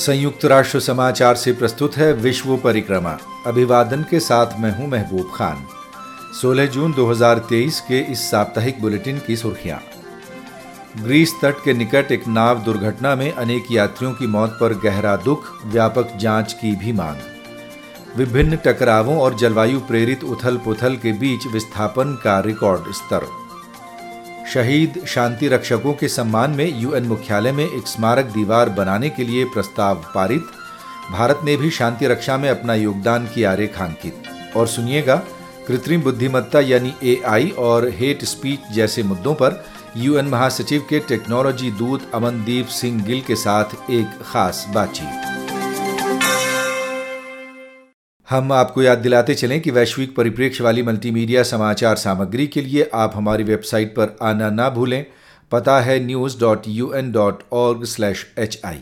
संयुक्त राष्ट्र समाचार से प्रस्तुत है विश्व परिक्रमा। अभिवादन के साथ मैं हूँ महबूब खान। 16 जून 2023 के इस साप्ताहिक बुलेटिन की सुर्खियाँ। ग्रीस तट के निकट एक नाव दुर्घटना में अनेक यात्रियों की मौत पर गहरा दुख, व्यापक जाँच की भी मांग। विभिन्न टकरावों और जलवायु प्रेरित उथल पुथल के बीच विस्थापन का रिकॉर्ड स्तर। शहीद शांति रक्षकों के सम्मान में यूएन मुख्यालय में एक स्मारक दीवार बनाने के लिए प्रस्ताव पारित। भारत ने भी शांति रक्षा में अपना योगदान किया रेखांकित। और सुनिएगा, कृत्रिम बुद्धिमत्ता यानी एआई और हेट स्पीच जैसे मुद्दों पर यूएन महासचिव के टेक्नोलॉजी दूत अमनदीप सिंह गिल के साथ एक खास बातचीत। हम आपको याद दिलाते चलें कि वैश्विक परिप्रेक्ष्य वाली मल्टीमीडिया समाचार सामग्री के लिए आप हमारी वेबसाइट पर आना ना भूलें। पता है news dot U N dot org slash H I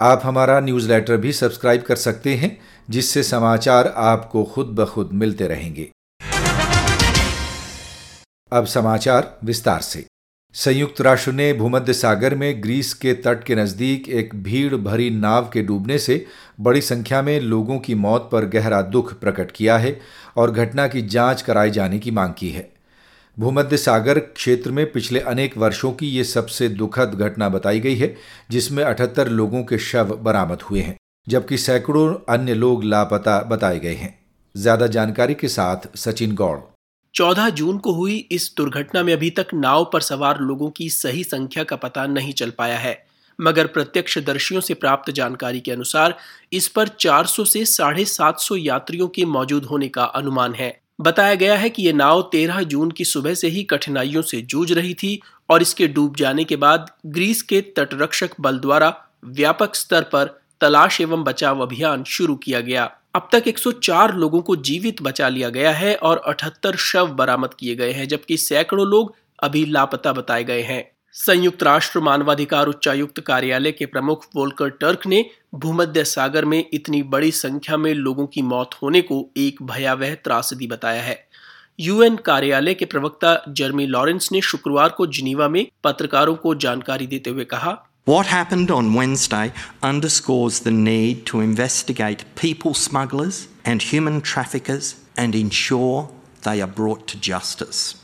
आप हमारा न्यूज़ लेटर भी सब्सक्राइब कर सकते हैं, जिससे समाचार आपको खुद ब खुद मिलते रहेंगे। अब समाचार विस्तार से। संयुक्त राष्ट्र ने भूमध्य सागर में ग्रीस के तट के नज़दीक एक भीड़ भरी नाव के डूबने से बड़ी संख्या में लोगों की मौत पर गहरा दुख प्रकट किया है और घटना की जाँच कराए जाने की मांग की है। भूमध्य सागर क्षेत्र में पिछले अनेक वर्षों की ये सबसे दुखद घटना बताई गई है, जिसमें अठहत्तर लोगों के शव बरामद हुए हैं, जबकि सैकड़ों अन्य लोग लापता बताए गए हैं। ज़्यादा जानकारी के साथ सचिन गौड़। 14 जून को हुई इस दुर्घटना में अभी तक नाव पर सवार लोगों की सही संख्या का पता नहीं चल पाया है। मगर प्रत्यक्षदर्शियों से प्राप्त जानकारी के अनुसार इस पर 400 से साढ़े सात यात्रियों के मौजूद होने का अनुमान है। बताया गया है कि ये नाव 13 जून की सुबह से ही कठिनाइयों से जूझ रही थी और इसके डूब जाने के बाद ग्रीस के तटरक्षक बल द्वारा व्यापक स्तर पर तलाश एवं बचाव अभियान शुरू किया गया। अब तक 104 लोगों को जीवित बचा लिया गया है और 78 शव बरामद किए गए हैं, जबकि सैकड़ों लोग अभी लापता बताए गए हैं। संयुक्त राष्ट्र मानवाधिकार उच्चायुक्त कार्यालय के प्रमुख वोल्कर टर्क ने भूमध्य सागर में इतनी बड़ी संख्या में लोगों की मौत होने को एक भयावह त्रासदी बताया है। यूएन कार्यालय के प्रवक्ता जर्मी लॉरेंस ने शुक्रवार को जिनीवा में पत्रकारों को जानकारी देते हुए कहा What happened on Wednesday underscores the need to investigate people smugglers and human traffickers and ensure they are brought to justice.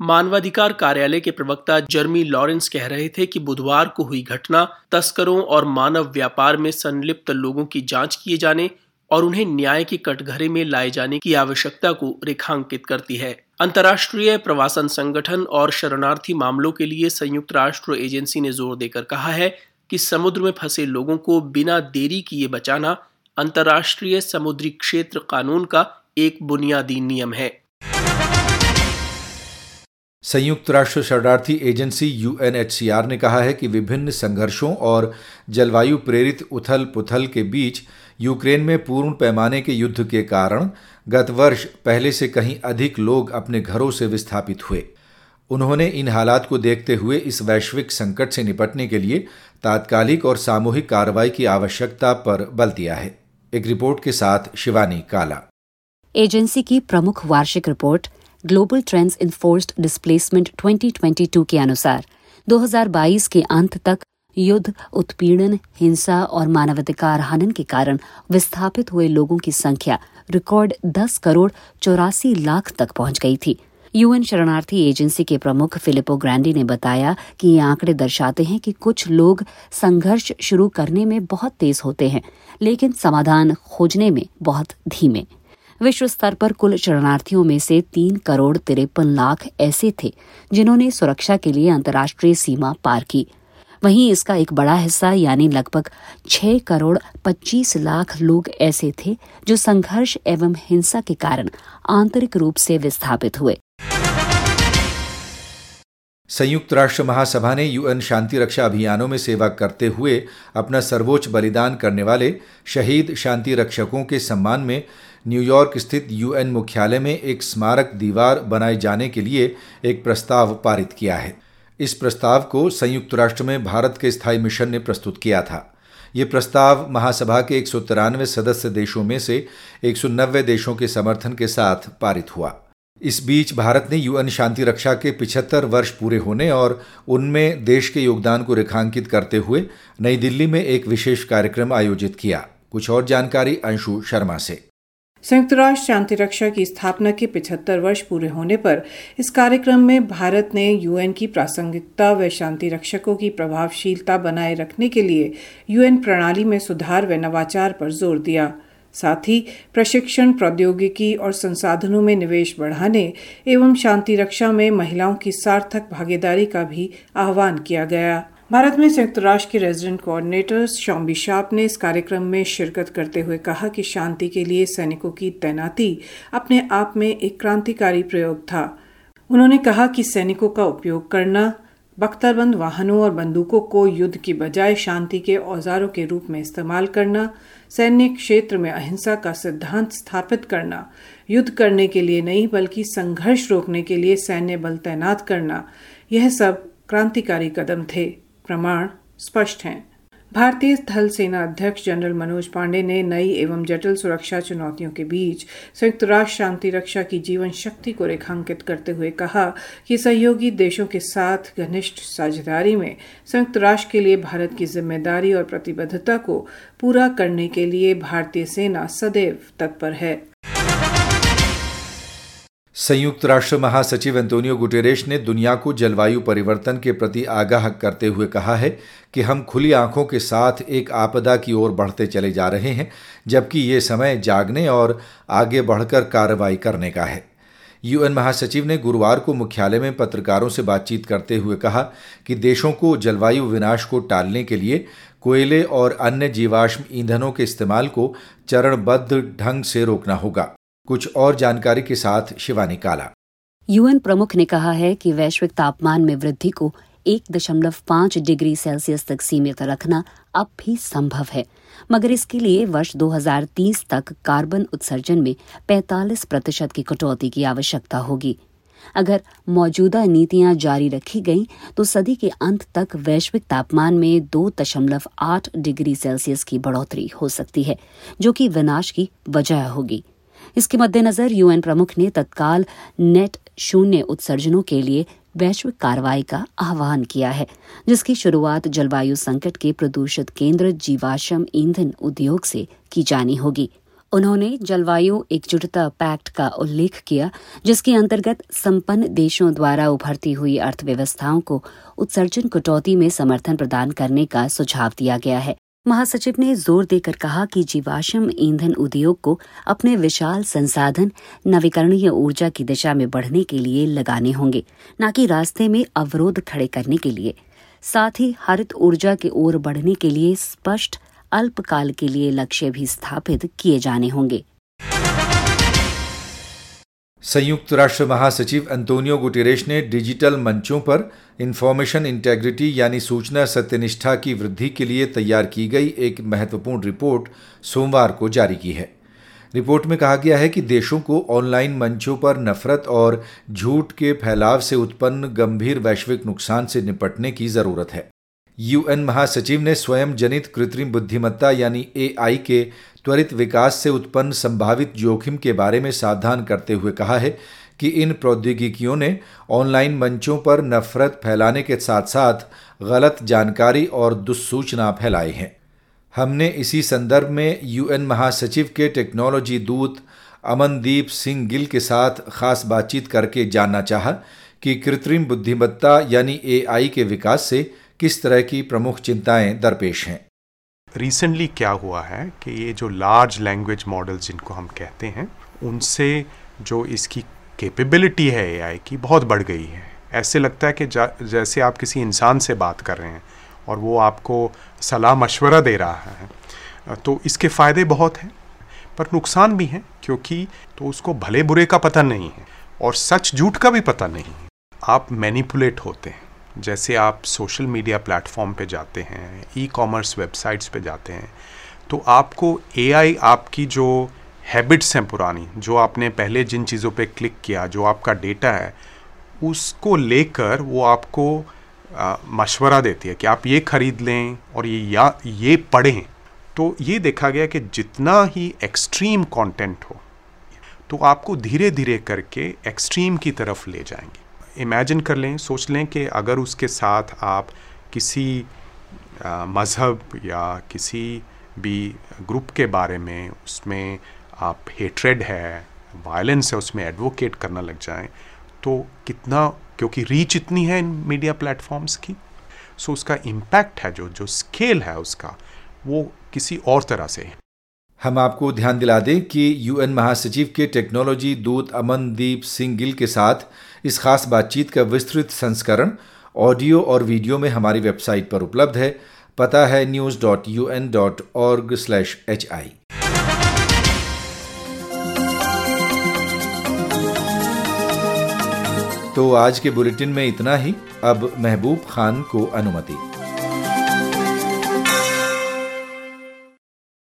मानवाधिकार कार्यालय के प्रवक्ता जर्मी लॉरेंस कह रहे थे कि बुधवार को हुई घटना तस्करों और मानव व्यापार में संलिप्त लोगों की जाँच किए जाने और उन्हें न्याय की कटघरे में लाए जाने की आवश्यकता को रेखांकित करती है अंतर्राष्ट्रीय प्रवासन संगठन और शरणार्थी मामलों के लिए संयुक्त राष्ट्र एजेंसी ने ज़ोर देकर कहा है कि समुद्र में फंसे लोगों को बिना देरी किए बचाना अंतर्राष्ट्रीय समुद्री क्षेत्र कानून का एक बुनियादी नियम है। संयुक्त राष्ट्र शरणार्थी एजेंसी यूएनएचसीआर ने कहा है कि विभिन्न संघर्षों और जलवायु प्रेरित उथल पुथल के बीच यूक्रेन में पूर्ण पैमाने के युद्ध के कारण गत वर्ष पहले से कहीं अधिक लोग अपने घरों से विस्थापित हुए। उन्होंने इन हालात को देखते हुए इस वैश्विक संकट से निपटने के लिए तात्कालिक और सामूहिक कार्रवाई की आवश्यकता पर बल दिया है। एक रिपोर्ट के साथ शिवानी काला। एजेंसी की प्रमुख वार्षिक report global trends in forced displacement 2022 के अनुसार 2022 के अंत तक युद्ध, उत्पीड़न, हिंसा और मानवाधिकार हनन के कारण विस्थापित हुए लोगों की संख्या रिकॉर्ड 10 करोड़ चौरासी लाख तक पहुँच गई थी। यूएन शरणार्थी एजेंसी के प्रमुख फिलिपो ग्रैंडी ने बताया कि ये आंकड़े दर्शाते हैं कि कुछ लोग संघर्ष शुरू करने में बहुत तेज होते हैं, लेकिन समाधान खोजने में बहुत धीमे। विश्व स्तर पर कुल शरणार्थियों में से तीन करोड़ तिरपन लाख ऐसे थे, जिन्होंने सुरक्षा के लिए अंतर्राष्ट्रीय सीमा पार की। वहीं इसका एक बड़ा हिस्सा, यानी लगभग छह करोड़ पच्चीस लाख लोग ऐसे थे, जो संघर्ष एवं हिंसा के कारण आंतरिक रूप से विस्थापित हुए। संयुक्त राष्ट्र महासभा ने यूएन शांति रक्षा अभियानों में सेवा करते हुए अपना सर्वोच्च बलिदान करने वाले शहीद शांति रक्षकों के सम्मान में न्यूयॉर्क स्थित यूएन मुख्यालय में एक स्मारक दीवार बनाए जाने के लिए एक प्रस्ताव पारित किया है। इस प्रस्ताव को संयुक्त राष्ट्र में भारत के स्थायी मिशन ने प्रस्तुत किया था। ये प्रस्ताव महासभा के एक सौ तिरानवे सदस्य देशों में से एक सौ नब्बे देशों के समर्थन के साथ पारित हुआ। इस बीच भारत ने यूएन शांति रक्षा के 75 वर्ष पूरे होने और उनमें देश के योगदान को रेखांकित करते हुए नई दिल्ली में एक विशेष कार्यक्रम आयोजित किया। कुछ और जानकारी अंशु शर्मा से। संयुक्त राष्ट्र शांति रक्षा की स्थापना के 75 वर्ष पूरे होने पर इस कार्यक्रम में भारत ने यूएन की प्रासंगिकता व शांति रक्षकों की प्रभावशीलता बनाए रखने के लिए यूएन प्रणाली में सुधार व नवाचार पर ज़ोर दिया। साथ ही प्रशिक्षण, प्रौद्योगिकी और संसाधनों में निवेश बढ़ाने एवं शांति रक्षा में महिलाओं की सार्थक भागीदारी का भी आह्वान किया गया। भारत में संयुक्त राष्ट्र के रेजिडेंट कोऑर्डिनेटर शॉम्बी शाप ने इस कार्यक्रम में शिरकत करते हुए कहा कि शांति के लिए सैनिकों की तैनाती अपने आप में एक क्रांतिकारी प्रयोग था। उन्होंने कहा कि सैनिकों का उपयोग करना बख्तरबंद वाहनों और बंदूकों को युद्ध की बजाय शांति के औजारों के रूप में इस्तेमाल करना, सैन्य क्षेत्र में अहिंसा का सिद्धांत स्थापित करना, युद्ध करने के लिए नहीं बल्कि संघर्ष रोकने के लिए सैन्य बल तैनात करना, यह सब क्रांतिकारी कदम थे। प्रमाण स्पष्ट हैं। भारतीय थल सेना अध्यक्ष जनरल मनोज पांडे ने नई एवं जटिल सुरक्षा चुनौतियों के बीच संयुक्त राष्ट्र शांति रक्षा की जीवन शक्ति को रेखांकित करते हुए कहा कि सहयोगी देशों के साथ घनिष्ठ साझेदारी में संयुक्त राष्ट्र के लिए भारत की ज़िम्मेदारी और प्रतिबद्धता को पूरा करने के लिए भारतीय सेना सदैव तत्पर है। संयुक्त राष्ट्र महासचिव एंतोनियो गुटेरेश ने दुनिया को जलवायु परिवर्तन के प्रति आगाह करते हुए कहा है कि हम खुली आँखों के साथ एक आपदा की ओर बढ़ते चले जा रहे हैं, जबकि ये समय जागने और आगे बढ़कर कार्रवाई करने का है। यूएन महासचिव ने गुरुवार को मुख्यालय में पत्रकारों से बातचीत करते हुए कहा कि देशों को जलवायु विनाश को टालने के लिए कोयले और अन्य जीवाश्म ईंधनों के इस्तेमाल को चरणबद्ध ढंग से रोकना होगा। कुछ और जानकारी के साथ शिवानी काला। यूएन प्रमुख ने कहा है कि वैश्विक तापमान में वृद्धि को एक दशमलव पाँच डिग्री सेल्सियस तक सीमित रखना अब भी संभव है। मगर इसके लिए वर्ष 2030 तक कार्बन उत्सर्जन में 45 प्रतिशत की कटौती की आवश्यकता होगी। अगर मौजूदा नीतियाँ जारी रखी गईं तो सदी के अंत तक वैश्विक तापमान में दो दशमलव आठ डिग्री सेल्सियस की बढ़ोतरी हो सकती है, जो कि विनाश की वजह होगी। इसके मद्देनजर यूएन प्रमुख ने तत्काल नेट शून्य उत्सर्जनों के लिए वैश्विक कार्रवाई का आह्वान किया है, जिसकी शुरुआत जलवायु संकट के प्रदूषित केंद्र जीवाश्म ईंधन उद्योग से की जानी होगी। उन्होंने जलवायु एकजुटता पैक्ट का उल्लेख किया, जिसके अंतर्गत संपन्न देशों द्वारा उभरती हुई अर्थव्यवस्थाओं को उत्सर्जन कटौती में समर्थन प्रदान करने का सुझाव दिया गया है। महासचिव ने ज़ोर देकर कहा कि जीवाश्म ईंधन उद्योग को अपने विशाल संसाधन, नवीकरणीय ऊर्जा की दिशा में बढ़ने के लिए लगाने होंगे, न कि रास्ते में अवरोध खड़े करने के लिए। साथ ही हरित ऊर्जा की ओर बढ़ने के लिए स्पष्ट अल्पकाल के लिए लक्ष्य भी स्थापित किए जाने होंगे। संयुक्त राष्ट्र महासचिव अंतोनियो गुटेरेश ने डिजिटल मंचों पर इंफॉर्मेशन इंटेग्रिटी यानी सूचना सत्यनिष्ठा की वृद्धि के लिए तैयार की गई एक महत्वपूर्ण रिपोर्ट सोमवार को जारी की है। रिपोर्ट में कहा गया है कि देशों को ऑनलाइन मंचों पर नफरत और झूठ के फैलाव से उत्पन्न गंभीर वैश्विक नुकसान से निपटने की ज़रूरत है। यूएन महासचिव ने स्वयं जनित कृत्रिम बुद्धिमत्ता यानी एआई के त्वरित विकास से उत्पन्न संभावित जोखिम के बारे में सावधान करते हुए कहा है कि इन प्रौद्योगिकियों ने ऑनलाइन मंचों पर नफरत फैलाने के साथ साथ गलत जानकारी और दुस्सूचना फैलाई है। हमने इसी संदर्भ में यूएन महासचिव के टेक्नोलॉजी दूत अमनदीप सिंह गिल के साथ खास बातचीत करके जानना चाहा कि कृत्रिम बुद्धिमत्ता यानी एआई के विकास से किस तरह की प्रमुख चिंताएँ दरपेश हैं? रिसेंटली क्या हुआ है कि ये जो लार्ज लैंग्वेज मॉडल जिनको हम कहते हैं, उनसे जो इसकी कैपेबिलिटी है एआई की बहुत बढ़ गई है। ऐसे लगता है कि जैसे आप किसी इंसान से बात कर रहे हैं और वो आपको सलाह मशवरा दे रहा है तो इसके फ़ायदे बहुत हैं, पर नुकसान भी हैं, क्योंकि तो उसको भले बुरे का पता नहीं है और सच झूठ का भी पता नहीं है। आप मैनिपुलेट होते हैं। जैसे आप सोशल मीडिया प्लेटफॉर्म पे जाते हैं ई कॉमर्स वेबसाइट्स पे जाते हैं तो आपको एआई आपकी जो हैबिट्स हैं पुरानी, जो आपने पहले जिन चीज़ों पे क्लिक किया, जो आपका डेटा है, उसको लेकर वो आपको मशवरा देती है कि आप ये ख़रीद लें और ये या, ये पढ़ें। तो ये देखा गया कि जितना ही एक्सट्रीम कंटेंट हो तो आपको धीरे धीरे करके एक्सट्रीम की तरफ़ ले जाएँगे। इमेजिन कर लें, सोच लें कि अगर उसके साथ आप किसी मज़हब या किसी भी ग्रुप के बारे में, उसमें आप हेट्रेड है वायलेंस है, उसमें एडवोकेट करना लग जाएँ तो कितना, क्योंकि रीच इतनी है इन मीडिया प्लेटफॉर्म्स की सो उसका इम्पैक्ट है जो जो स्केल है उसका, वो किसी और तरह से है। हम आपको ध्यान दिला दें कि यूएन महासचिव के टेक्नोलॉजी दूत अमनदीप सिंह गिल के साथ इस खास बातचीत का विस्तृत संस्करण ऑडियो और वीडियो में हमारी वेबसाइट पर उपलब्ध है। पता है news dot U N dot org slash H I तो आज के बुलेटिन में इतना ही। अब महबूब खान को अनुमति।